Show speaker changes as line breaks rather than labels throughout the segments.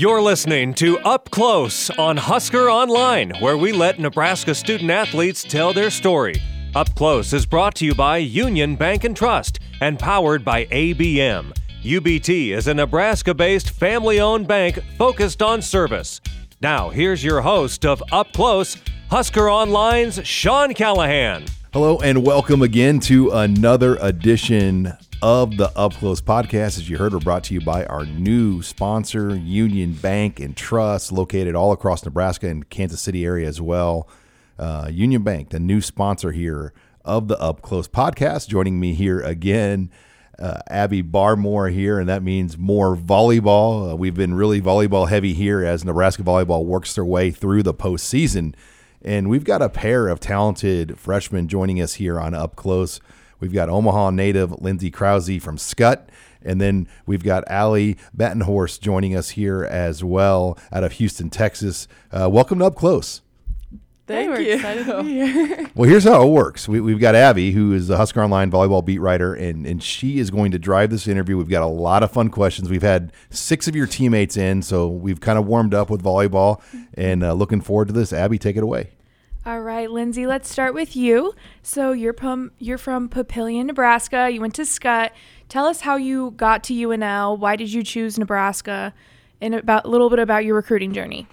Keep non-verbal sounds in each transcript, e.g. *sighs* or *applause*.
You're listening to Up Close on Husker Online, where we let Nebraska student athletes tell their story. Up Close is brought to you by Union Bank and Trust and powered by ABM. UBT is a Nebraska based family owned bank focused on service. Now, here's your host of Up Close, Husker Online's Sean Callahan.
Hello, and welcome again to another edition of the Up Close podcast. As you heard, we're brought to you by our new sponsor, Union Bank and Trust, located all across Nebraska and Kansas City area as well. Uh, Union Bank, the new sponsor here of the Up Close podcast. Joining me here again, uh, Abby Barmore here, and that means more volleyball. Uh, we've been really volleyball heavy here as Nebraska volleyball works their way through the postseason. And we've got a pair of talented freshmen joining us here on Up Close. We've got Omaha native Lindsay Krause from Skutt. And then we've got Allie Batenhorst joining us here as well out of Houston, Texas. Uh, welcome to Up Close.
Thank
Hey,
you.
we're excited to be here.
Well, here's how it works. We, we've got Abby, who is the Husker Online volleyball beat writer, and, and she is going to drive this interview. We've got a lot of fun questions. We've had six of your teammates in, so we've kind of warmed up with volleyball and uh, looking forward to this. Abby, take it away.
All right, Lindsay, let's start with you. So you're from you're from Papillion, Nebraska. You went to Skutt. Tell us how you got to UNL. Why did you choose Nebraska? And about a little bit about your recruiting journey.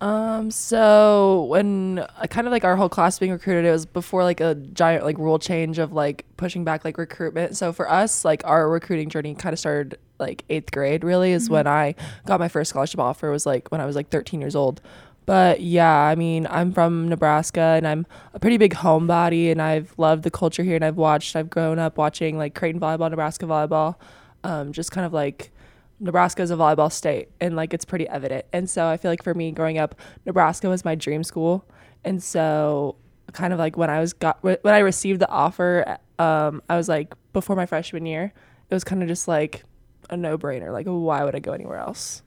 Um, so when uh, kind of like our whole class being recruited, it was before like a giant like rule change of like pushing back like recruitment. So for us, like our recruiting journey kind of started like eighth grade. Really is when I got my first scholarship offer. Was like when I was like 13 years old. But yeah, I mean, I'm from Nebraska and I'm a pretty big homebody and I've loved the culture here and I've watched, I've grown up watching like Creighton volleyball, Nebraska volleyball, um, just kind of like Nebraska is a volleyball state and like it's pretty evident. And so I feel like for me growing up, Nebraska was my dream school. And so kind of like when I was got when I received the offer, um, I was like before my freshman year, it was kind of just like a no brainer. Like why would I go anywhere else?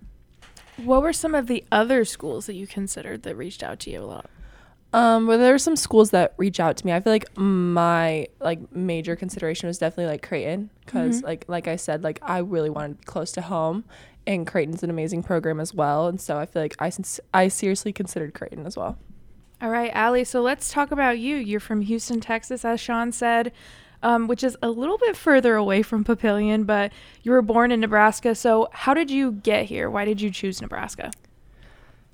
What were some of the other schools that you considered that reached out to you a lot?
Um, well, there were some schools that reach out to me. I feel like my like major consideration was definitely like Creighton because like like I said, like I really wanted to be close to home, and Creighton's an amazing program as well. And so I feel like I I seriously considered Creighton as well.
All right, Allie. So let's talk about you. You're from Houston, Texas, as Sean said, um, which is a little bit further away from Papillion, but you were born in Nebraska. So how did you get here? Why did you choose Nebraska?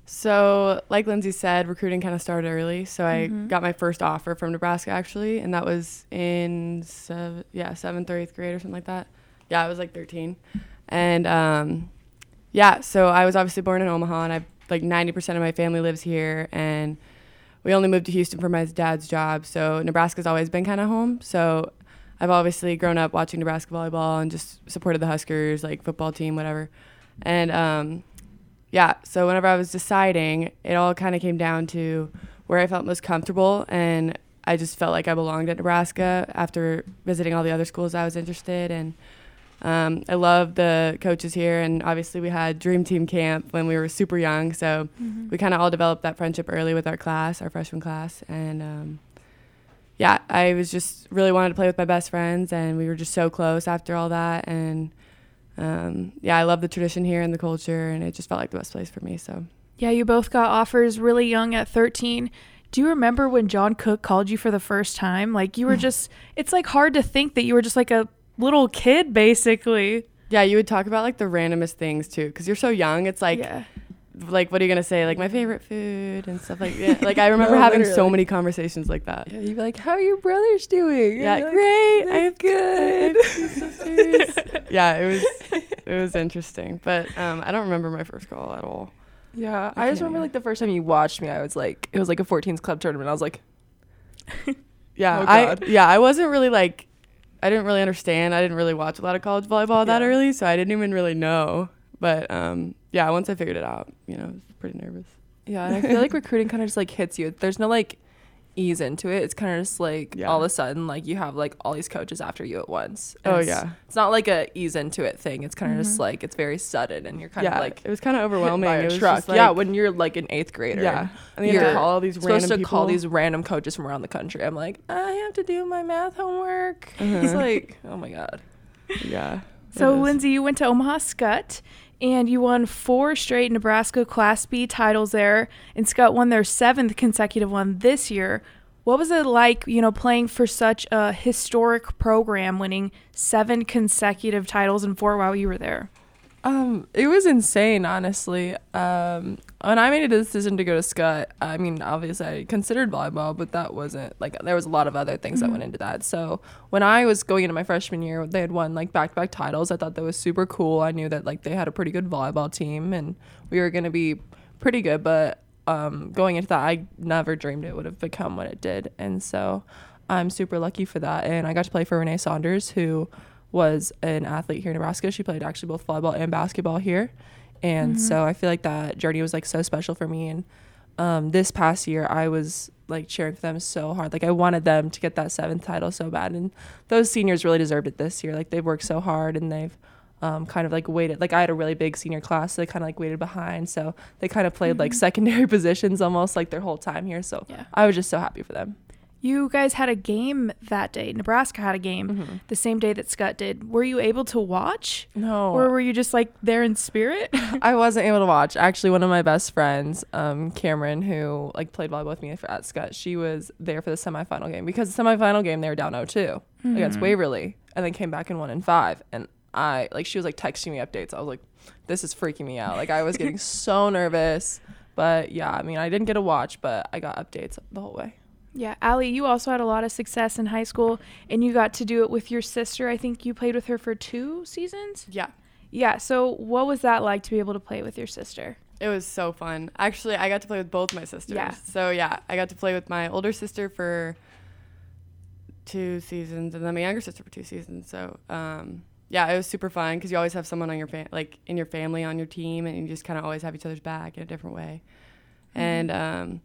So, like Lindsay said, recruiting kind of started early. So I
Mm-hmm.
got my first offer from Nebraska actually, and that was in sev- yeah seventh or eighth grade or something like that. Yeah, I was like 13, and um, yeah. So I was obviously born in Omaha, and I like 90% of my family lives here, and we only moved to Houston for my dad's job. So Nebraska's always been kind of home. So I've obviously grown up watching Nebraska volleyball and just supported the Huskers, like football team, whatever. And um, yeah, so whenever I was deciding, it all kind of came down to where I felt most comfortable. And I just felt like I belonged at Nebraska after visiting all the other schools I was interested in. Um, I love the coaches here, and obviously we had Dream Team Camp when we were super young, so we kind of all developed that friendship early with our class, our freshman class, and um, yeah, I was just really wanted to play with my best friends, and we were just so close after all that, and um, yeah, I love the tradition here and the culture, and it just felt like the best place for me. So
Yeah, you both got offers really young at 13. Do you remember when John Cook called you for the first time? Like you were *sighs* just it's like hard to think that you were just like a little kid basically.
yeah, you would talk about like the randomest things too, because you're so young. It's like
yeah.
like what are you gonna say? Like my favorite food and stuff like that. Like I *laughs* remember
No,
having so many conversations like that.
Yeah, you'd be like, "How are your brothers doing?"
Yeah,
like,
great. I
"They're
have
good." *laughs*
yeah, it was *laughs* it was interesting, but um, I don't remember my first call at all.
Yeah,
I
I, just remember like the first time you watched me, I was like, it was like a 14s club tournament. I was like,
Yeah,
Oh,
I yeah I wasn't really like I didn't really understand. I didn't really watch a lot of college volleyball that
Yeah.
early, so I didn't even really know. But um, yeah, once I figured it out, you know, I was pretty nervous.
yeah, and I feel like recruiting kind of just like hits you. There's no like, ease into it. It's kind of just like
Yeah.
all of a sudden, like you have like all these coaches after you at once.
Oh,
it's,
yeah.
It's not like a ease into it thing. It's kind of just like it's very sudden, and you're kind
yeah,
of like
it was kind of overwhelming.
by
It
a
was
truck.
just, like,
yeah, when you're like an eighth grader.
yeah, and you have
you're
to call all these
supposed
random
to
people.
call these random coaches from around the country. I'm like, I have to do my math homework.
Uh-huh. *laughs*
It's like, oh my god.
Yeah.
So. Lindsay, you went to Omaha Skutt and you won four straight Nebraska Class B titles there. And Skutt won their seventh consecutive one this year. What was it like, you know, playing for such a historic program, winning seven consecutive titles in four while you were there?
Um, it was insane, honestly. Um, when I made a decision to go to Skutt, I mean, obviously I considered volleyball, but that wasn't like there was a lot of other things that went into that. So when I was going into my freshman year, they had won like back-to-back titles. I thought that was super cool. I knew that like they had a pretty good volleyball team, and we were gonna be pretty good. But um, going into that, I never dreamed it would have become what it did, and so I'm super lucky for that. And I got to play for Renee Saunders, who was an athlete here in Nebraska. She played actually both volleyball and basketball here. And so I feel like that journey was like so special for me. And um, this past year, I was like cheering for them so hard. Like I wanted them to get that seventh title so bad. And those seniors really deserved it this year. Like they've worked so hard and they've um, kind of like waited. Like I had a really big senior class, so they kind of like waited behind. So they kind of played like secondary *laughs* positions almost like their whole time here. So
Yeah.
I was just so happy for them.
You guys had a game that day. Nebraska had a game the same day that Skutt did. Were you able to watch?
No.
Or were you just like there in spirit? *laughs*
I wasn't able to watch. Actually, one of my best friends, um, Cameron, who like played volleyball with me at Skutt, she was there for the semifinal game because the semifinal game they were down 0-2 against Waverly, and then came back and won in five. And I like she was like texting me updates. I was like, this is freaking me out. Like I was getting *laughs* so nervous. But yeah, I mean, I didn't get to watch, but I got updates the whole way.
Yeah, Allie, you also had a lot of success in high school and you got to do it with your sister. I think you played with her for two seasons.
Yeah.
Yeah, so what was that like to be able to play with your sister?
It was so fun. Actually, I got to play with both my sisters.
Yeah.
So yeah, I got to play with my older sister for two seasons, and then my younger sister for two seasons. So um, yeah, it was super fun because you always have someone on your fam- like in your family on your team, and you just kind of always have each other's back in a different way. And um,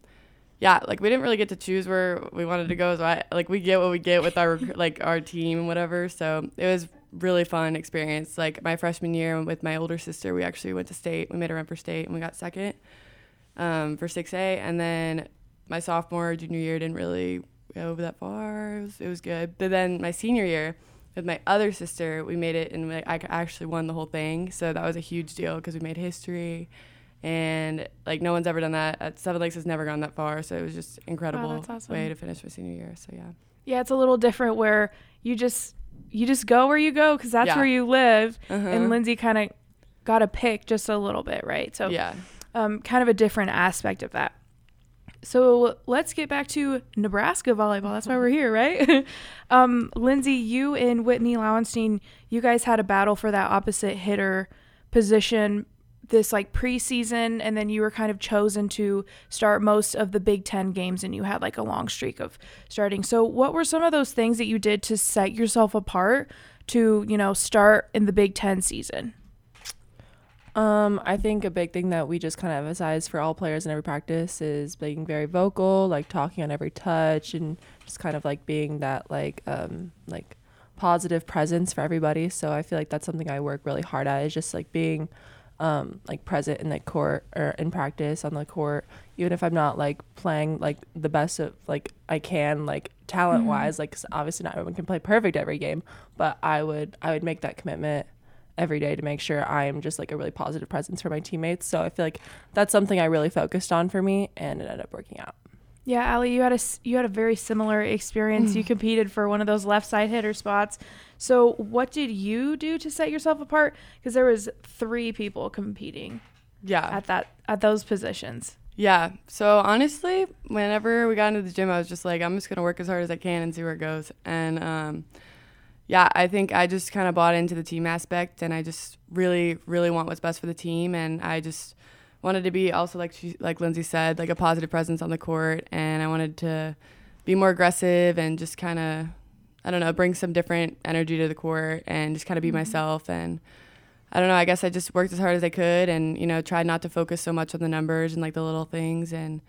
yeah, like we didn't really get to choose where we wanted to go, so I like we get what we get with our *laughs* like our team and whatever. So it was really fun experience. Like my freshman year with my older sister, we actually went to state. We made a run for state, and we got second um, for 6A. And then my sophomore, junior year didn't really go that far. It was, it was good. But then my senior year with my other sister, we made it and I actually won the whole thing. So that was a huge deal because we made history. And like no one's ever done that. At Seven Lakes has never gone that far. So it was just incredible
that's awesome.
way to finish my senior year. So yeah.
Yeah, it's a little different where you just you just go where you go because that's
Yeah.
where you live.
Uh-huh.
And Lindsay kind of got to pick just a little bit, right? So
yeah.
um, kind of a different aspect of that. So let's get back to Nebraska volleyball. That's why we're here, right? *laughs* um, Lindsay, you and Whitney Lauenstein, you guys had a battle for that opposite hitter position this like preseason, and then you were kind of chosen to start most of the Big Ten games, and you had like a long streak of starting. So, what were some of those things that you did to set yourself apart to, you know, start in the Big Ten season?
Um, I think a big thing that we just kind of emphasize for all players in every practice is being very vocal, like talking on every touch, and just kind of like being that like um like positive presence for everybody. So I feel like that's something I work really hard at is just like being um like present in the court or in practice on the court, even if I'm not like playing like the best of like I can like talent wise. Like 'cause obviously not everyone can play perfect every game, but I would I would make that commitment every day to make sure I am just like a really positive presence for my teammates. So I feel like that's something I really focused on for me, and it ended up working out.
Yeah, Ali, you had a you had a very similar experience. You competed for one of those left side hitter spots. So, what did you do to set yourself apart? Because there was three people competing
Yeah.
at that at those positions.
Yeah. So honestly, whenever we got into the gym, I was just like, I'm just gonna work as hard as I can and see where it goes. And um, yeah, I think I just kind of bought into the team aspect, and I just really, really want what's best for the team, and I just wanted to be also like she, like Lindsay said, like a positive presence on the court, and I wanted to be more aggressive and just kind of, I don't know, bring some different energy to the court and just kind of be myself and. I don't know. I guess I just worked as hard as I could, and you know, tried not to focus so much on the numbers and like the little things, and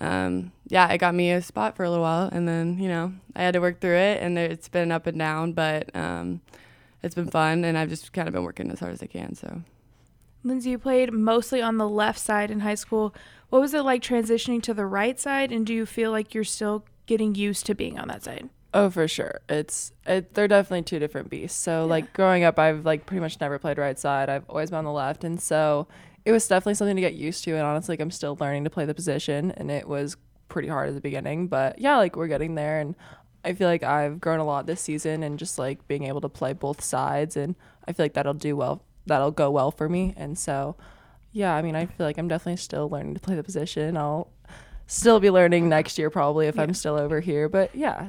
um, yeah, it got me a spot for a little while, and then you know I had to work through it, and it's been up and down, but um, it's been fun, and I've just kind of been working as hard as I can. So
Lindsay, you played mostly on the left side in high school. What was it like transitioning to the right side, and do you feel like you're still getting used to being on that side?
Oh, for sure. It's it, they're definitely two different beasts. So
Yeah.
like growing up, I've like pretty much never played right side. I've always been on the left, and so it was definitely something to get used to. And honestly, like, I'm still learning to play the position, and it was pretty hard at the beginning. But yeah, like we're getting there, and I feel like I've grown a lot this season, and just like being able to play both sides, and I feel like that'll do well. That'll go well for me, and so yeah, I mean, I feel like I'm definitely still learning to play the position. I'll still be learning next year probably if I'm still over here, but yeah,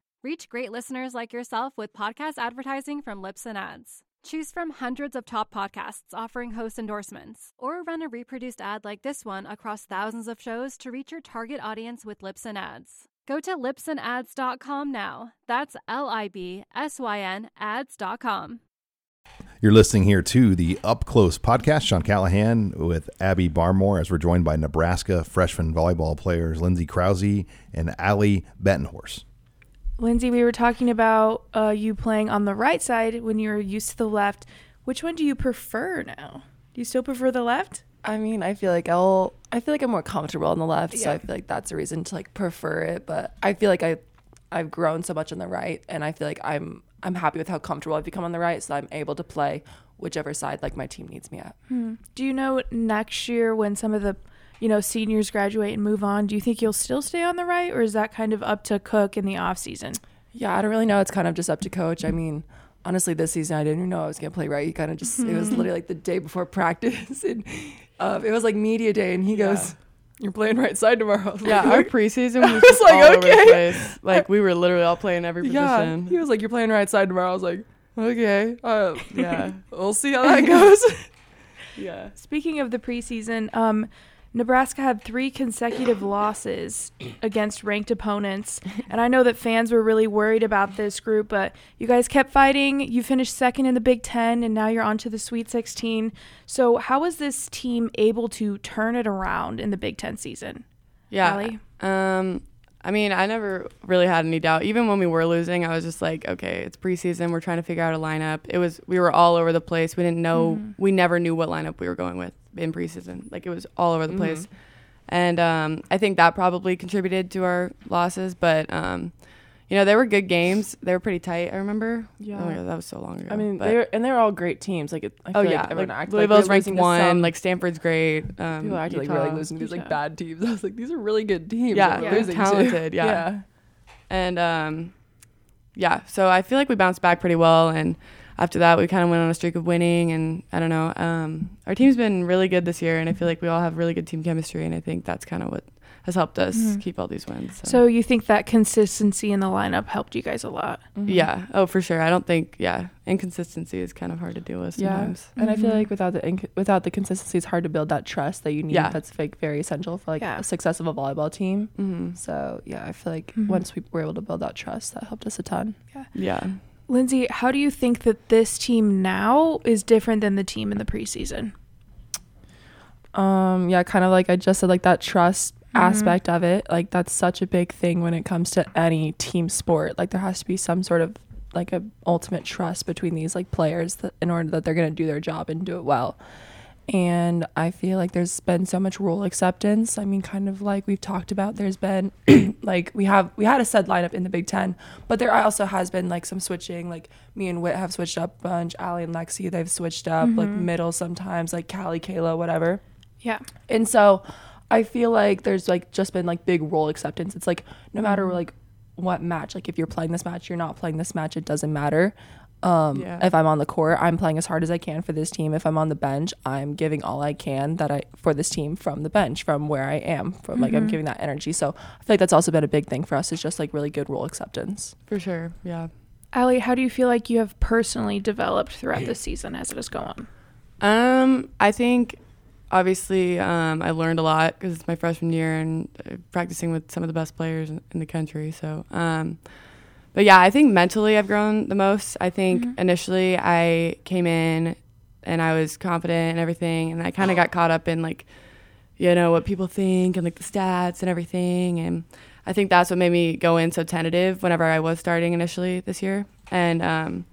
Reach great listeners like yourself with podcast advertising from Libsyn Ads. Choose from hundreds of top podcasts offering host endorsements, or run a reproduced ad like this one across thousands of shows to reach your target audience with Libsyn Ads. Go to libsynads.com now. That's L I B S Y N ads.com.
You're listening here to the Up Close podcast. Sean Callahan with Abby Barmore as we're joined by Nebraska freshman volleyball players Lindsay Krause and Allie Batenhorst.
Lindsay, we were talking about uh, you playing on the right side when you were used to the left. Which one do you prefer now? Do you still prefer the left?
I mean, I feel like I'll I feel like I'm more comfortable on the left, so I feel like that's a reason to like prefer it, but I feel like I I've grown so much on the right and I feel like I'm I'm happy with how comfortable I've become on the right, so I'm able to play whichever side like my team needs me at.
Do you know next year when some of the you know seniors graduate and move on, do you think you'll still stay on the right, or is that kind of up to Cook in the off season?
Yeah, I don't really know. It's kind of just up to coach. I mean, honestly, this season I didn't even know I was gonna play right. He kind of just it was *laughs* literally like the day before practice, *laughs* and um, it was like media day, and he goes, "You're playing right side tomorrow." I *laughs*
yeah, our preseason was,
was like,
all over the
okay.
place. Like we were literally all playing every
yeah.
position.
He was like, "You're playing right side tomorrow." I was like, "Okay, uh,
Yeah.
we'll see how that goes."
yeah.
Speaking of the preseason, um, Nebraska had three consecutive losses against ranked opponents. And I know that fans were really worried about this group, but you guys kept fighting. You finished second in the Big Ten, and now you're on to the Sweet 16. So, how was this team able to turn it around in the Big Ten season?
Yeah.
Allie?
Um, I mean, I never really had any doubt. Even when we were losing, I was just like, okay, it's preseason. We're trying to figure out a lineup. It was we were all over the place. We didn't know. We never knew what lineup we were going with in preseason. Like it was all over the place. And um, I think that probably contributed to our losses. But um, you know, they were good games. They were pretty tight. I remember.
Yeah.
Oh that was so long ago.
I mean, they're and they're all great teams. Like, it, I
Oh
like
yeah,
everyone
like, Louisville's
we're
ranked one. Like Stanford's great. Um,
people like we're
Utah.
like losing to these like bad teams. *laughs* I was like, these are really good teams.
Yeah,
that losing
talented, *laughs* yeah. And um, yeah, so I feel like we bounced back pretty well. And after that, we kind of went on a streak of winning. And I don't know, um, our team's been really good this year, and I feel like we all have really good team chemistry. And I think that's kind of what has helped us
Mhm.
keep all these wins. So,
So, you think that consistency in the lineup helped you guys a lot?
Mhm.
yeah, oh for sure. I don't think yeah, inconsistency is kind of hard to deal with
Yeah.
sometimes.
And I feel
Mhm.
like without the inc- without the consistency, it's hard to build that trust that you need.
Yeah.
That's like very essential for like
Yeah.
a success of a volleyball team.
hmm
So yeah, I feel like
Mhm.
once we were able to build that trust, that helped us a ton.
Yeah. Yeah.
Lindsay, how do you think that this team now is different than the team in the preseason?
Um, yeah, kind of like I just said, like that trust
Mhm.
aspect of it. Like that's such a big thing when it comes to any team sport. Like there has to be some sort of like a ultimate trust between these like players that in order that they're gonna do their job and do it well. And I feel like there's been so much role acceptance. I mean, kind of like we've talked about, there's been *clears throat* like we have we had a set lineup in the Big Ten, but there also has been like some switching. Like me and Whit have switched up a bunch. Allie and Lexi, they've switched up like
Mhm.
middle sometimes, like Callie, Kayla, whatever.
Yeah.
And so I feel like there's like just been like big role acceptance. It's like no matter
Mhm.
like what match, like if you're playing this match, you're not playing this match, it doesn't matter. Um,
Yeah.
If I'm on the court, I'm playing as hard as I can for this team. If I'm on the bench, I'm giving all I can that I for this team from the bench, from where I am, from like I'm giving that energy. So I feel like that's also been a big thing for us. Is just like really good role acceptance.
For sure. Yeah.
Allie, how do you feel like you have personally developed throughout the season as it has gone?
Um, I think obviously um, I learned a lot because it's my freshman year and uh, practicing with some of the best players in, in the country. So, um, but yeah, I think mentally I've grown the most. I think initially I came in and I was confident and everything, and I kind of got caught up in like, you know, what people think and like the stats and everything, and I think that's what made me go in so tentative whenever I was starting initially this year, and um,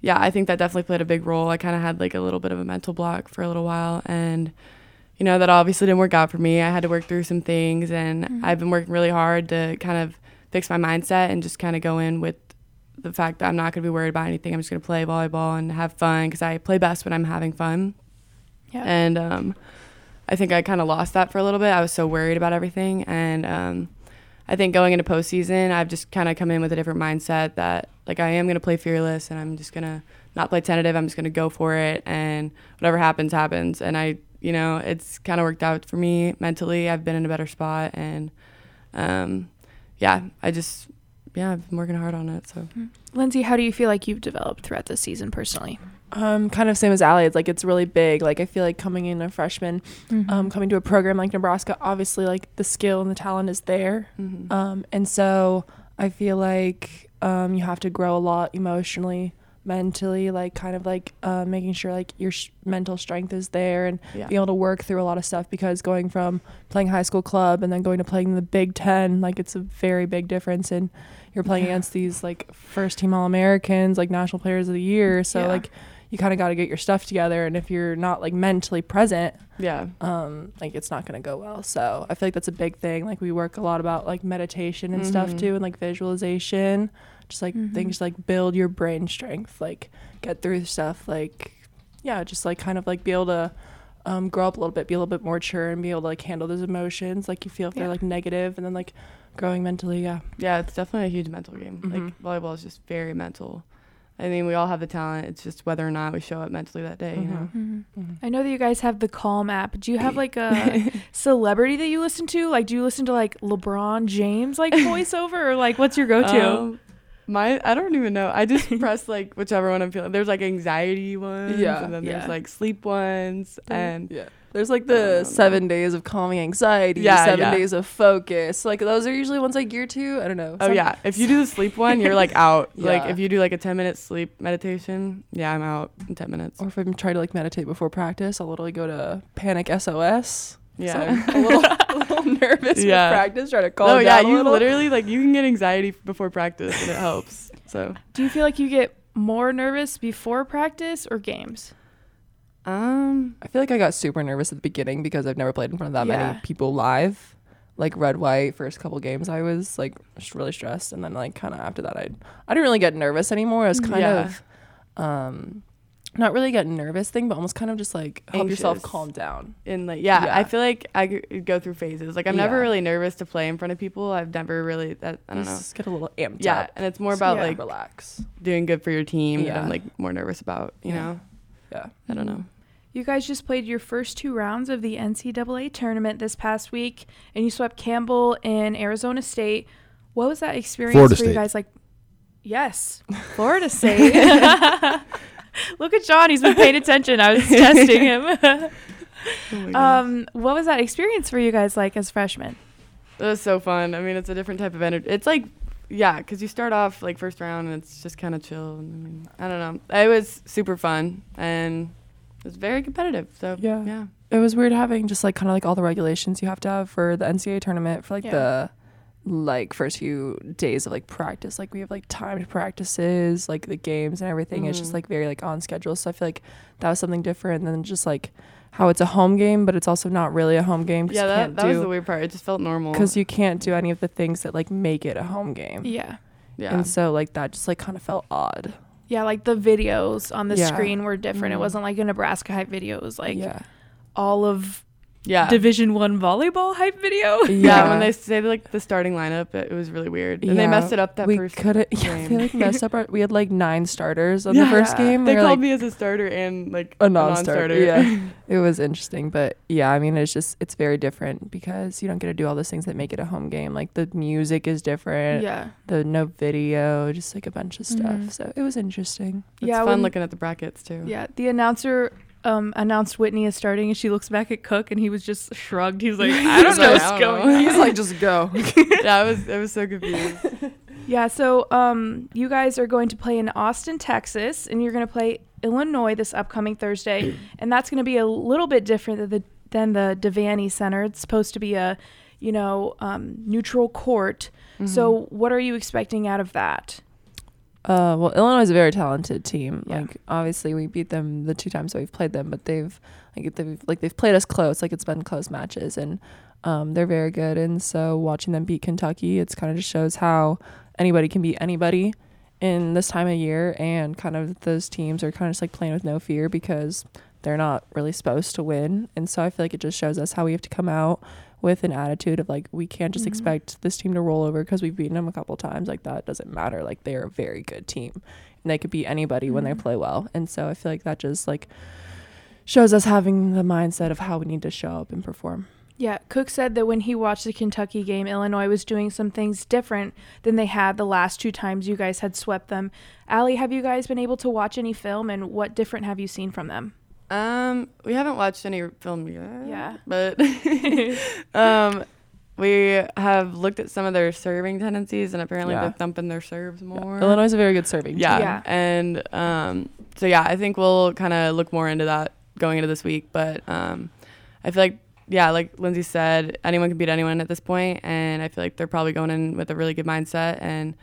yeah, I think that definitely played a big role. I kind of had like a little bit of a mental block for a little while, and you know that obviously didn't work out for me. I had to work through some things, and I've been working really hard to kind of fix my mindset and just kind of go in with the fact that I'm not going to be worried about anything. I'm just going to play volleyball and have fun because I play best when I'm having fun.
Yeah.
And um, I think I kind of lost that for a little bit. I was so worried about everything, and um, I think going into postseason, I've just kind of come in with a different mindset that like I am going to play fearless and I'm just going to not play tentative. I'm just going to go for it and whatever happens, happens. And I, you know, it's kind of worked out for me mentally. I've been in a better spot and, um, yeah, I just, yeah, I've been working hard on it. So
Lindsay, how do you feel like you've developed throughout the season personally?
Um, kind of same as Allie. It's like it's really big. Like I feel like coming in a freshman, um, coming to a program like Nebraska, obviously like the skill and the talent is there.
mhm.
Um, and so I feel like um, you have to grow a lot emotionally, mentally, like kind of like uh, making sure like your sh- mental strength is there and
yeah,
be able to work through a lot of stuff because going from playing high school club and then going to playing the Big Ten, like it's a very big difference. And you're playing
Yeah.
against these like first team All Americans, like national players of the year. So
Yeah.
like you kind of got to get your stuff together. And if you're not like mentally present,
yeah,
um, like it's not gonna go well. So I feel like that's a big thing. Like we work a lot about like meditation and stuff
Mhm.
too, and like visualization, just like
Mhm.
things like build your brain strength, like get through stuff, like yeah, just like kind of like be able to um, grow up a little bit, be a little bit more mature, and be able to like handle those emotions. Like you feel if
Yeah.
they're like negative, and then like growing mentally. Yeah,
yeah. It's definitely a huge mental game.
Mhm.
Like volleyball is just very mental. I mean, we all have the talent. It's just whether or not we show up mentally that day. You know.
Mhm.
I know that you guys have the Calm app. Do you have like a *laughs* celebrity that you listen to? Like, do you listen to like LeBron James like *laughs* voiceover, or like what's your go-to?
Um, my I don't even know. I just *laughs* press like whichever one I'm feeling. There's like anxiety ones,
Yeah,
and then
yeah.
there's like sleep ones, and
yeah. There's like the
don't know.
seven days of calming anxiety,
Yeah,
seven
yeah.
days of focus. Like those are usually ones I gear to. I don't know.
oh
Some-
yeah, if you do the sleep one, you're like *laughs* out. Like if you do like a 10 minute sleep meditation, yeah, I'm out in 10 minutes.
Or if I'm trying to like meditate before practice, I'll literally go to Panic SOS.
Yeah.
So I'm a little, *laughs* a little nervous
Yeah.
with practice, trying to calm
oh
down
yeah, you literally like you can get anxiety before practice and it *laughs* helps. So
Do you feel like you get more nervous before practice or games?
um
I feel like I got super nervous at the beginning because I've never played in front of that
Yeah.
many people live. Like red white first couple games, I was like just really stressed, and then like kind of after that, I I didn't really get nervous anymore. I was kind
Yeah.
of um not really get nervous thing, but almost kind of just like help yourself calm down.
in like yeah,
Yeah.
I feel like I go through phases. Like I'm never really nervous to play in front of people. I've never really that I don't know.
Just get a little amped
Yeah,
up.
and it's more about
Yeah.
like
relax.
doing good for your team that
Yeah.
I'm like more nervous about, you
Yeah.
know.
Yeah.
I don't know.
You guys just played your first two rounds of the NCAA tournament this past week, and you swept Campbell and Arizona State. What was that experience
Florida
for you guys? Like, yes, *laughs* Florida State. *laughs* *laughs* Look at John; he's been paying attention. I was testing him. *laughs*
Oh
um, what was that experience for you guys like as freshmen?
It was so fun. I mean, it's a different type of energy. It's like, yeah, because you start off like first round and it's just kind of chill. And, I mean, I don't know. It was super fun and it was very competitive. So
Yeah.
yeah,
It was weird having just like kind of like all the regulations you have to have for the NCAA tournament for like
Yeah.
the like first few days of like practice. Like we have like timed practices, like the games and everything. It's just
Mhm.
like very like on schedule. So I feel like that was something different than just like how it's a home game, but it's also not really a home game
yeah.
you
That,
can't
was the weird part. It just felt normal.
because you can't do any of the things that like make it a home game.
Yeah,
yeah,
And so like that just like kind of felt odd.
yeah, like the videos on the
Yeah.
screen were different. It
Mhm.
wasn't like a Nebraska hype video. It was like
yeah.
all of
Yeah.
Division One volleyball hype video. *laughs*
yeah,
Yeah.
when they say like the starting lineup, it, it was really weird. And they messed it up that
we
first
couldn't. *laughs* Yeah,
game.
they like messed up. Our, we had like nine starters on
Yeah.
the first game.
They
We
called
like,
me as a starter and like
a non-starter.
non-starter.
Yeah, *laughs* it was interesting, but yeah, I mean, it's just it's very different because you don't get to do all those things that make it a home game. Like the music is different.
yeah.
The no video, just like a bunch of stuff.
Mhm.
So it was interesting.
It's
Yeah,
fun
when-
looking at the brackets too.
Yeah, the announcer um, announced Whitney is starting, and she looks back at Cook, and he was just shrugged. He's like, *laughs* I don't
He's
know
like,
what's
I don't
going
know.
He's like, just go. *laughs*
yeah, I was I was so confused. *laughs*
Yeah, so um, you guys are going to play in Austin, Texas, and you're going to play Illinois this upcoming Thursday, *clears throat* and that's going to be a little bit different than the than the Devaney Center. It's supposed to be a, you know, um, neutral court. So, what are you expecting out of that?
Uh, well, Illinois is a very talented team.
Yeah.
Like, obviously, we beat them the two times that we've played them, but they've like they've like they've played us close. Like it's been close matches, and um, they're very good. And so, watching them beat Kentucky, it's kind of just shows how anybody can beat anybody in this time of year. And kind of those teams are kind of just like playing with no fear because they're not really supposed to win. And so, I feel like it just shows us how we have to come out with an attitude of like we can't just
Mhm.
expect this team to roll over because we've beaten them a couple times like that doesn't matter like they're a very good team and they could beat anybody when they
Mhm.
play well and so i feel like that just like shows us having the mindset of how we need to show up and perform
Yeah, Cook said that when he watched the Kentucky game, Illinois was doing some things different than they had the last two times you guys had swept them. Allie, have you guys been able to watch any film, and what different have you seen from them?
Um, we haven't watched any film yet.
Yeah.
But *laughs* um, we have looked at some of their serving tendencies, and apparently
Yeah.
they're thumping their serves more.
illinois is a very good serving
Yeah.
team.
Yeah.
And um, so yeah, I think we'll kind of look more into that going into this week. But um, I feel like yeah, like Lindsay said, anyone can beat anyone at this point, and I feel like they're probably going in with a really good mindset and.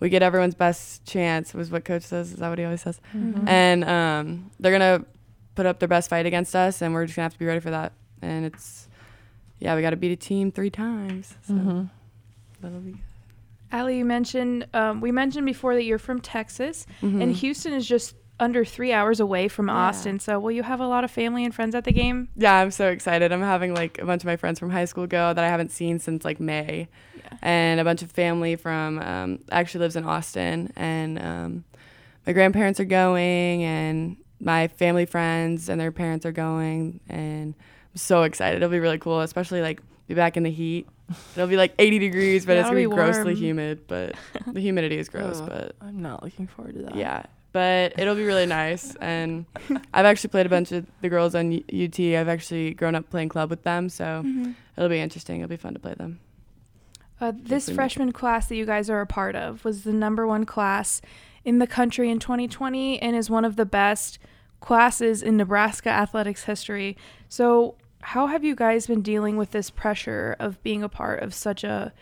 We get everyone's best chance was what coach says. Is that what he always says?
Mhm.
and um, they're gonna put up their best fight against us, and we're just gonna have to be ready for that. And it's yeah, we got to beat a team three times, so
Mhm.
that'll be. Good.
Allie, you mentioned um, we mentioned before that you're from Texas,
Mhm.
and Houston is just under three hours away from
Yeah.
Austin. So, will you have a lot of family and friends at the game?
Yeah, I'm so excited. I'm having like a bunch of my friends from high school go that I haven't seen since like May,
Yeah.
and a bunch of family from um, actually lives in Austin, and um, my grandparents are going, and my family friends and their parents are going, and I'm so excited. It'll be really cool, especially like be back in the heat. It'll be like 80 degrees, but
Yeah,
it's gonna be, grossly humid. But the humidity is gross,
Ugh,
but
i'm not looking forward to that
yeah. But it'll be really nice, and I've actually played a bunch of the girls on UT. I've actually grown up playing club with them, so it'll be interesting. It'll be fun to play them.
Uh, this freshman class that you guys are a part of was the number one class in the country in 2020 and is one of the best classes in Nebraska athletics history. So, how have you guys been dealing with this pressure of being a part of such a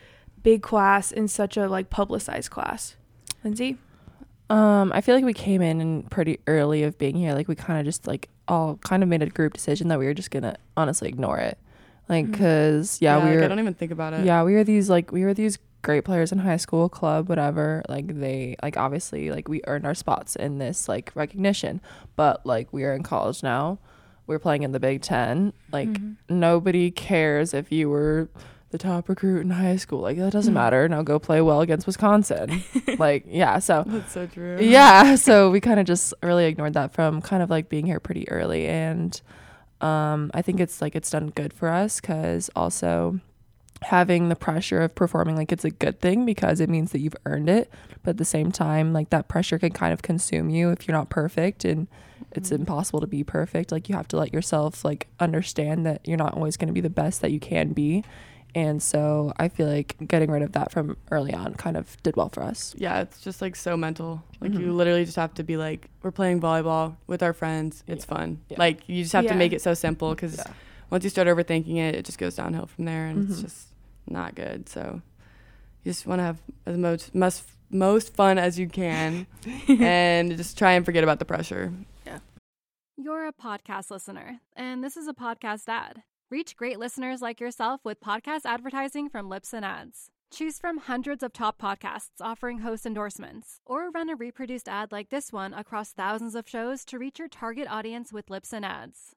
big class in such a like publicized class? Lindsay?
Um, I feel like we came in and pretty early of being here. Like we kind of just like all kind of made a group decision that we were just gonna honestly ignore it, like
Mhm.
because yeah, we
like,
were
I don't even think about it.
yeah we were these like we were these great players in high school, club, whatever. Like they like obviously like we earned our spots in this like recognition, but like we are in college now. We're playing in the Big Ten. Like
Mhm.
nobody cares if you were the top recruit in high school. Like that doesn't *laughs* matter. Now go play well against Wisconsin. *laughs* like yeah, so
That's so true.
yeah so we kind of just really ignored that from kind of like being here pretty early and um i think it's like it's done good for us because also having the pressure of performing like it's a good thing because it means that you've earned it but at the same time like that pressure can kind of consume you if you're not perfect and it's impossible to be perfect like you have to let yourself like understand that you're not always going to be the best that you can be and so i feel like getting rid of that from early on kind of did well for us
Yeah, it's just like so mental. Like you
Mhm.
literally just have to be like, we're playing volleyball with our friends. It's
Yeah.
fun.
Yeah.
Like you just have
Yeah.
to make it so simple because
Yeah.
once you start overthinking it, it just goes downhill from there, and it's
Mhm.
just not good. So you just want to have as most most most fun as you can, *laughs* and just try and forget about the pressure. Yeah.
You're a podcast listener, and this is a podcast ad. Reach great listeners like yourself with podcast advertising from Libsyn Ads. Choose from hundreds of top podcasts offering host endorsements, or run a reproduced ad like this one across thousands of shows to reach your target audience with Libsyn Ads.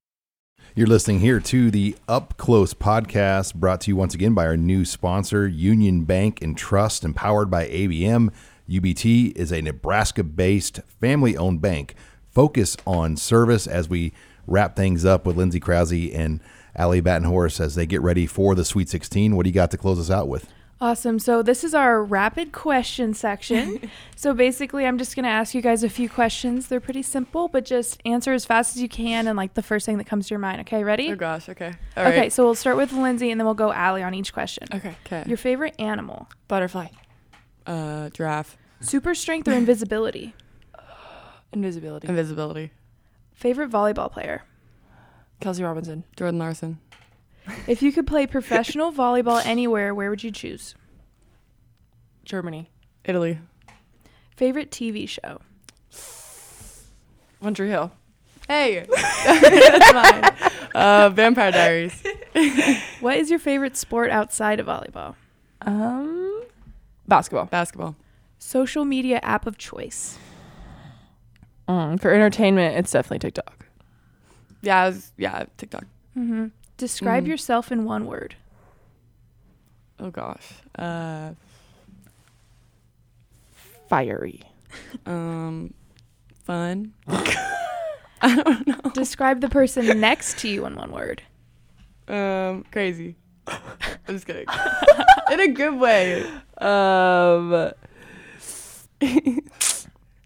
You're listening here to the Up Close podcast, brought to you once again by our new sponsor, Union Bank and Trust, empowered by ABM. UBT is a Nebraska based, family owned bank. Focus on service as we wrap things up with Lindsay Krause and Ali Batenhorst as they get ready for the Sweet 16. What do you got to close us out with?
Awesome. So this is our rapid question section. *laughs* so basically, I'm just going to ask you guys a few questions. They're pretty simple, but just answer as fast as you can and like the first thing that comes to your mind. Okay, ready?
Oh gosh. Okay. All
okay,
right.
so we'll start with Lindsay and then we'll go Allie on each question.
Okay. Okay.
Your favorite animal?
Butterfly.
Uh, giraffe.
Super strength or invisibility? *sighs*
Invisibility.
Invisibility.
Favorite volleyball player?
Kelsey Robinson.
Jordan Larson.
If you could play professional volleyball anywhere, where would you choose?
Germany.
Italy.
Favorite TV show? *sighs*
One Tree Hill.
Hey. *laughs* That's mine. Uh, Vampire Diaries. *laughs*
What is your favorite sport outside of volleyball?
Um, basketball.
Basketball.
Social media app of choice?
Mm, for entertainment, it's definitely TikTok.
Yeah. I was, yeah. TikTok.
Mm-hmm. Describe
Mhm.
yourself in one word.
Oh gosh. Uh,
Fiery.
um, fun. *laughs* *laughs* I don't know.
Describe the person next to you in one word.
Um, crazy. *laughs* I'm just kidding. In a good way.
Um,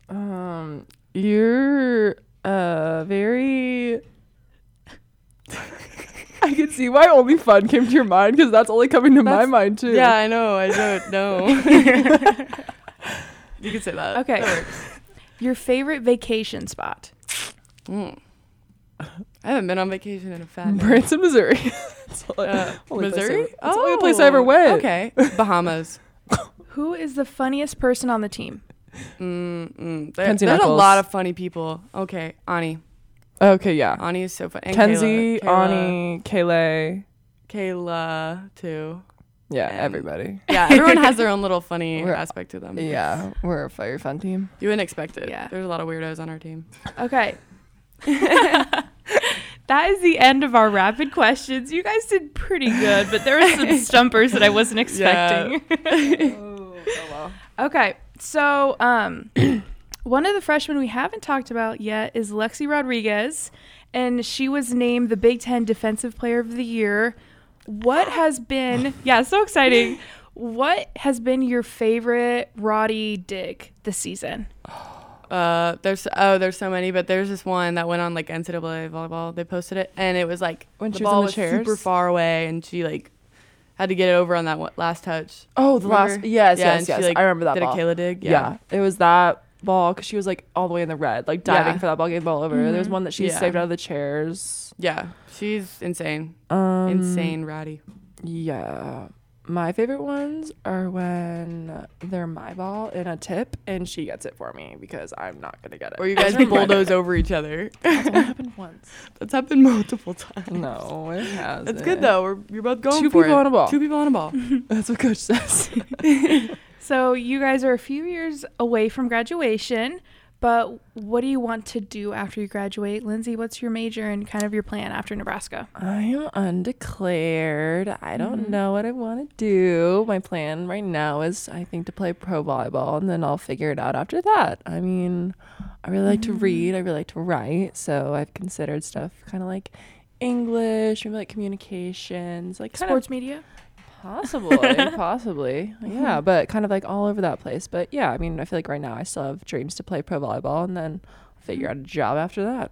um, you're uh very. I can see why only fun came to your mind because that's only coming to my mind too.
Yeah, I know. I don't *laughs* know. *laughs* you can say that.
Okay.
That works.
Your favorite vacation spot?
Mm. I haven't been on vacation in a fat minute.
Branson, Missouri. *laughs* That's all
Uh,
only
Missouri?
ever- That's the only place I ever went.
Okay. Bahamas.
Who is the funniest person on the team?
Mm, mm. There-
Kenzie
there's a lot of funny people. Okay, Ani.
Okay, yeah.
Ani is so funny.
Kenzie,
Kayla,
Ani, Kayla.
Kayla too.
Yeah,
And-
everybody.
Yeah, *laughs* everyone has their own little funny
We're-
aspect to them.
Yeah, we're a fire fun team.
You wouldn't expect it.
Yeah.
There's a lot of weirdos on our team.
Okay. *laughs* that is the end of our rapid questions. You guys did pretty good, but there were some *laughs* stumpers that I wasn't expecting. Okay. So, um *clears throat* one of the freshmen we haven't talked about yet is Lexi Rodriguez, and she was named the Big 10 Defensive Player of the Year. What has been *laughs* Yeah, so exciting. What has been your favorite Roddy dig this season?
Uh, there's oh, there's so many, but there's this one that went on like NCAA volleyball. They posted it, and it was like
When
the
she was
ball
in the
was super far away, and she like had to get it over on that one, last touch.
Oh, the last. Yes,
Yeah,
yes,
and she,
yes.
like,
I remember that
Did
ball.
a Kayla dig?
yeah. it was that ball because she was like all the way in the red, like diving
Yeah.
for that ball, getting the ball over. There's one that she
Yeah.
saved out of the chairs.
Yeah, she's insane,
Um,
insane, ratty.
Yeah. My favorite ones are when they're my ball in a tip and she gets it for me because I'm not gonna get it.
Or you guys *laughs* bulldoze over each other. *laughs*
That's only happened *laughs* once.
That's happened multiple times.
No, it has.
That's good though. We're you're both going
Two
for
people
it.
on a ball.
Two people on a ball.
That's what coach says.
So, you guys are a few years away from graduation, but what do you want to do after you graduate? Lindsay, what's your major and kind of your plan after Nebraska?
I am undeclared. I don't
Mm-hmm.
know what I want to do. My plan right now is, I think, to play pro volleyball, and then I'll figure it out after that. I mean, I really like to
Mm-hmm.
read. I really like to write. So I've considered stuff kind of like English, maybe like communications, like
Sports media?
Of possibly, *laughs* possibly, yeah. But kind of like all over that place. But yeah, I mean, I feel like right now I still have dreams to play pro volleyball, and then figure out a job after that.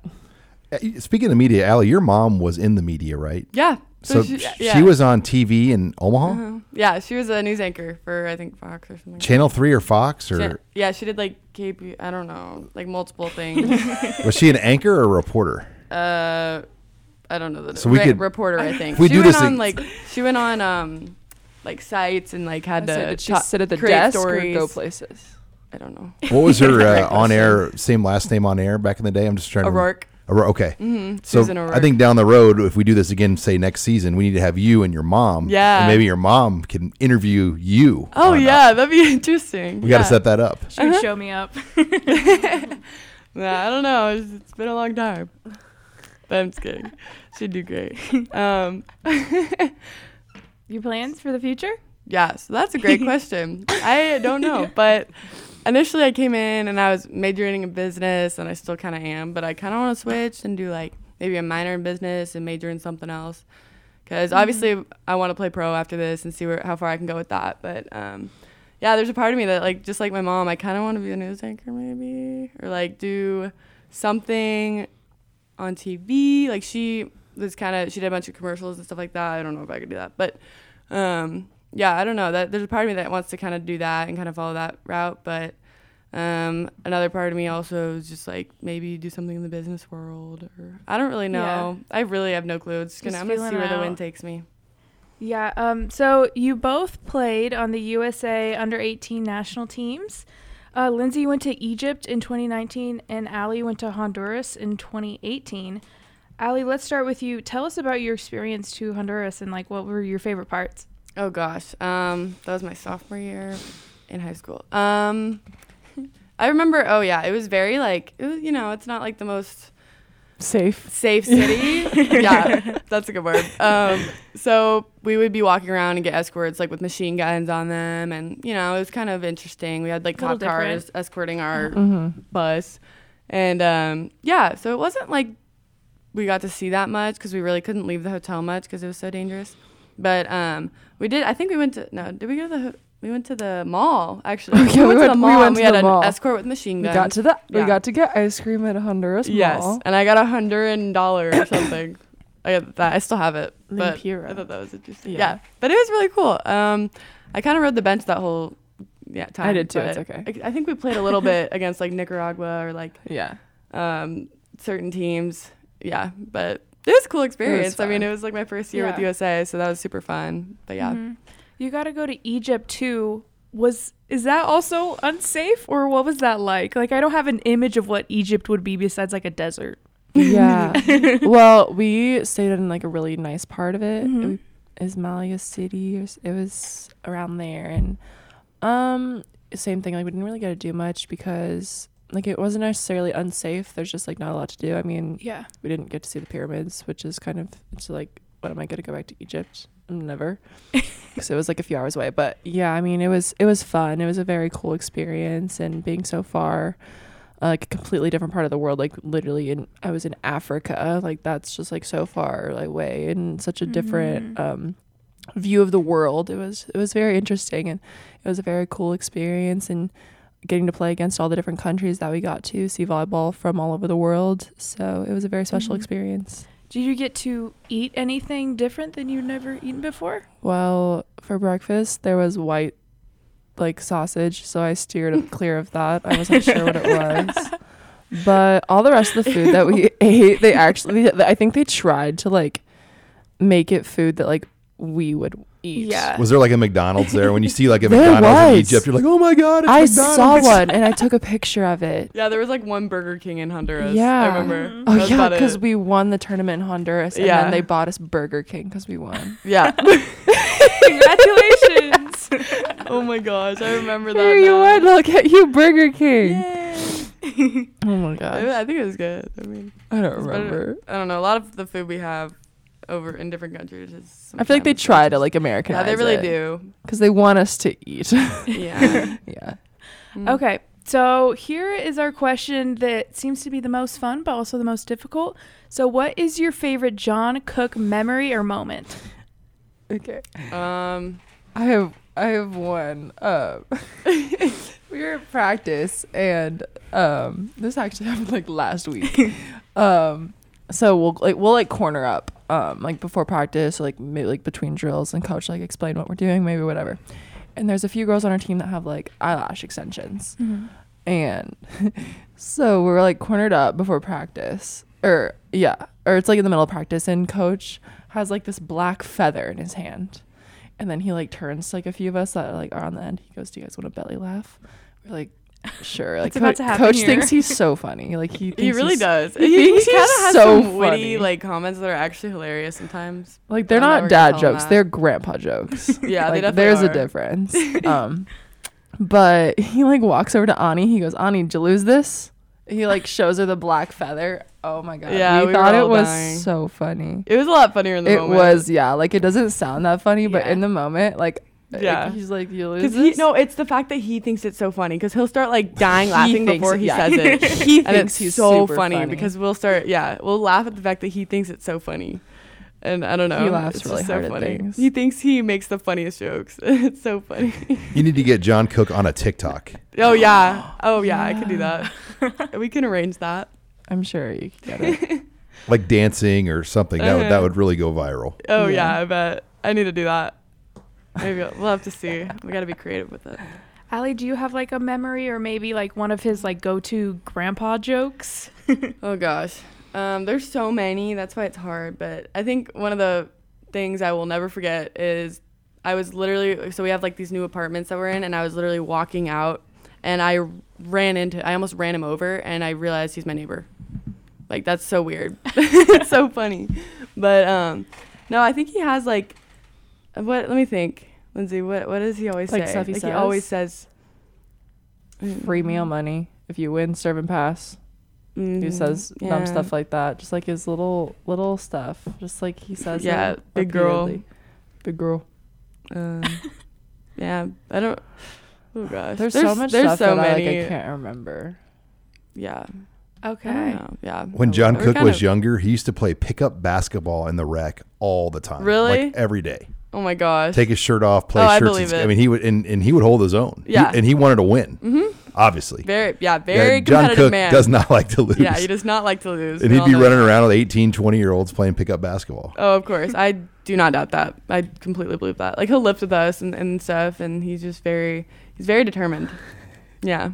Uh, Speaking of media, Allie, your mom was in the media, right?
Yeah.
So,
she,
she,
yeah.
was on TV in Omaha,
Uh-huh. Yeah, she was a news anchor for I think Fox or something.
Channel Three or Fox, or
She- yeah, she did like KP. I don't know, like multiple things. *laughs*
was she an anchor or a reporter?
uh, I don't know the
So we
re-
could-
reporter. I think
If *laughs* we
she
do
went
this
on
thing-
like she went on um like sites and like had to
did she
ta-
sit at the
create
desk
stories.
or go places?
I don't know.
What was her *laughs* uh, on air same last name on air back in the day? I'm just trying to
O'Rourke.
O'Rourke. Okay.
Mm-hmm.
So
Susan O'Rourke.
I think down the road, if we do this again, say next season, we need to have you and your mom.
Yeah.
And maybe your mom can interview you.
Oh
on, uh,
yeah, that'd be *laughs* interesting.
we got to set that up.
She would show me up. *laughs*
Yeah, I don't know. It's, it's been a long time. But I'm just kidding. She'd do great. Um,
Your plans for the future?
yeah, so that's a great *laughs* question. I don't know, *laughs* but initially I came in and I was majoring in business, and I still kind of am, but I kind of want to switch and do like maybe a minor in business and major in something else. Because obviously I want to play pro after this and see where how far I can go with that. But um, yeah, there's a part of me that like just like my mom, I kind of want to be a news anchor maybe or like do something on TV. Like she was kind of she did a bunch of commercials and stuff like that. I don't know if I could do that, but um, yeah, I don't know. That there's a part of me that wants to kind of do that and kind of follow that route, but um, another part of me also is just like maybe do something in the business world or I don't really know. I really have no clue. It's gonna
Just
I'm gonna see where the wind takes me.
Yeah. Um. So you both played on the USA Under 18 national teams. Uh, Lindsay went to Egypt in 2019, and Ally went to Honduras in 2018. Ally, let's start with you. Tell us about your experience to Honduras and like what were your favorite parts.
Oh gosh, um, that was my sophomore year in high school. Um, I remember. Oh yeah, it was very like it was. You know, it's not like the most
Safe.
safe city. *laughs* yeah, that's a good word. Um, so we would be walking around and get escorts like with machine guns on them, and you know it was kind of interesting. We had like
Little
cop cars escorting our
Mm-hmm.
bus, and um, yeah, so it wasn't like we got to see that much because we really couldn't leave the hotel much because it was so dangerous. But um, we did. I think we went to no. Did we go to the? We went to the mall actually. *laughs*
Oh, yeah, we went- to
the
we
mall.
went
and we had an
mall.
escort with machine guns.
We got to the. We got to get ice cream at a Honduras
Yes,
mall.
and I got a hundred dollar or something. *coughs* I got that. I still have it, but. I thought that was interesting.
Yeah.
Yeah, but it was really cool. Um, I kind of rode the bench that whole yeah time.
I did too, it's okay.
I, I think we played a little bit *laughs* against like Nicaragua or like
Yeah.
um certain teams. Yeah, but it was a cool experience. I mean, it was like my first year with USA, so that was super fun. But yeah,
Mhm. You got to go to Egypt too. Was is that also unsafe or what was that like? Like I don't have an image of what Egypt would be besides like a desert.
Yeah. *laughs* well, we stayed in like a really nice part of it.
Mhm.
It Ismailia City. Or, it was around there, and um, same thing. Like we didn't really get to do much because like it wasn't necessarily unsafe. There's just like not a lot to do. I mean,
Yeah.
we didn't get to see the pyramids, which is kind of it's like, what am I going to go back to Egypt? Never, *laughs* because it was like a few hours away. But yeah, I mean, it was it was fun. It was a very cool experience, and being so far, uh, like a completely different part of the world, like literally in I was in Africa, like that's just like so far like way and such a different
Mhm.
um view of the world. It was it was very interesting and it was a very cool experience and getting to play against all the different countries that we got to see volleyball from all over the world. So it was a very special
Mhm.
experience.
Did you get to eat anything different than you'd never eaten before?
Well, for breakfast there was white like sausage, so I steered *laughs* clear of that. I wasn't sure what it was. But all the rest of the food that we *laughs* ate, they actually I think they tried to like make it food that like we would eat.
Yeah.
Was there like a McDonald's there? When you see like a *laughs*
There
McDonald's in
was.
Egypt, you're like, oh my god, it's
I
McDonald's.
saw one and I took a picture of it. *laughs*
yeah, there was like one Burger King in Honduras.
Yeah.
I remember.
Mhm.
Oh
That's
yeah,
about
because
it.
we won the tournament in Honduras, and
Yeah.
then they bought us Burger King because we won. *laughs*
yeah.
Congratulations.
oh my gosh, I remember that.
There you
now.
are. Look at you, Burger King.
Yay.
Oh my
I,
gosh,
I think it was good. I mean,
I don't
it's better-
remember.
I don't know. A lot of the food we have over in different countries is.
I feel like they try to like Americanize.
Yeah, they really do.
because they want us to eat. *laughs*
Yeah.
yeah.
Mm.
Okay, so here is our question that seems to be the most fun, but also the most difficult. So, what is your favorite John Cook memory or moment?
Okay.
Um.
I have I have one. Um, *laughs* we were at practice, and um, this actually *laughs* happened like last week. um, so we'll like we'll like corner up, um, like before practice, or like maybe like between drills, and coach like explain what we're doing, maybe whatever. And there's a few girls on our team that have like eyelash extensions, and *laughs* so we're like cornered up before practice, or Yeah, or it's like in the middle of practice, and coach has like this black feather in his hand, and then he like turns to like a few of us that like are on the end. He goes, "Do you guys want a belly laugh?" We're like, "Sure." Like
about
co-
to happen
coach
here.
thinks he's so funny. Like he *laughs*
He really does.
he
He,
thinks
kind of has
so
some witty
funny.
like comments that are actually hilarious sometimes.
Like they're not dad jokes;
that.
they're grandpa jokes. *laughs*
Yeah, they
like,
definitely
there's a difference. *laughs* um, but he like walks over to Ani. He goes, "Ani, did you lose this?" He like shows her the black feather. Oh my god!
Yeah,
we,
we
thought it was
dying.
so funny.
It was a lot funnier in the
It
moment.
was yeah, like it doesn't sound that funny, but in the moment, like
Yeah.
like, he's like, "You lose
Because he no, it's the fact that he thinks it's so funny. Because he'll start like dying laughing
thinks
before he
yeah.
says it. *laughs*
He
and
thinks
it's
he's
so funny,
funny.
because we'll start yeah, we'll laugh at the fact that he thinks it's so funny. And I don't know.
He laughs
it's
really
just so
hard at
funny.
things.
He thinks he makes the funniest jokes. *laughs* it's so funny.
You need to get John Cook on a TikTok.
oh yeah. *gasps* Oh yeah, I could do that. we can arrange that.
I'm sure you can get it. *laughs*
like dancing or something. That would that
Uh-huh.
would really go viral.
Oh
Yeah.
yeah, I bet. I need to do that. Maybe we'll we'll have to see. We got to be creative with it.
Ally, do you have like a memory or maybe like one of his like go-to grandpa jokes? *laughs*
Oh gosh. Um, there's so many. That's why it's hard. But I think one of the things I will never forget is I was literally so we have like these new apartments that we're in, and I was literally walking out, and I ran into I almost ran him over, and I realized he's my neighbor. Like that's so weird. *laughs* it's so funny. But um, no, I think he has like what? Let me think, Lindsay. What what does he always
Like
say?
stuff he
like he always
says?
says.
Free meal money if you win, serve and pass. He
Mhm,
says dumb stuff like that, just like his little little stuff, just like he says.
Yeah,
it
big girl.
big girl.
Um, *laughs* yeah, I don't. Oh gosh,
There's, so much
There's
stuff
so
that I, like, I can't remember.
Yeah,
Okay.
I don't know. Yeah.
When
Oh,
John Cook was
of-
younger, he used to play pickup basketball in the rec all the time.
Really?
Like every day.
Oh my gosh.
Take his shirt off, play
Oh, I
shirts.
believe
and,
it.
I mean, he would and, and he would hold his own. He-
Yeah.
and he wanted to win. Mm-hmm. Obviously.
very yeah
Yeah,
very
John
competitive
Cook
man.
does not *laughs* like to lose.
Yeah, he does not like to lose.
and he'd be running
that.
around with 18, 20 year olds playing pickup basketball.
Oh, of course. I do not doubt that. I completely believe that. Like he'll lift with us and, and stuff, and he's just very he's very determined. *laughs* Yeah.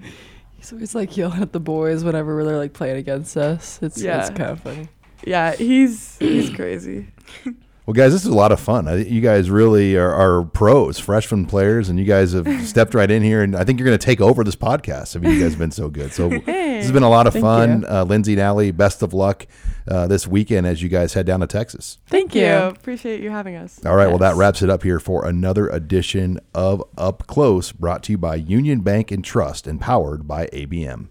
He's always like yelling at the boys whenever they're like playing against us. It's
Yeah.
it's kind of funny.
Yeah, he's he's crazy. *laughs*
Well, guys, this is a lot of fun. I you guys really are, are pros, freshman players, and you guys have *laughs* stepped right in here. And I think you're going to take over this podcast. I mean, you guys have been so good. So *laughs* this has been a lot of fun. Uh, Lindsay and Ally, best of luck uh, this weekend as you guys head down to Texas.
Thank,
you.
you. Appreciate you having us.
All right. Well, that wraps it up here for another edition of Up Close, brought to you by Union Bank and Trust and powered by ABM.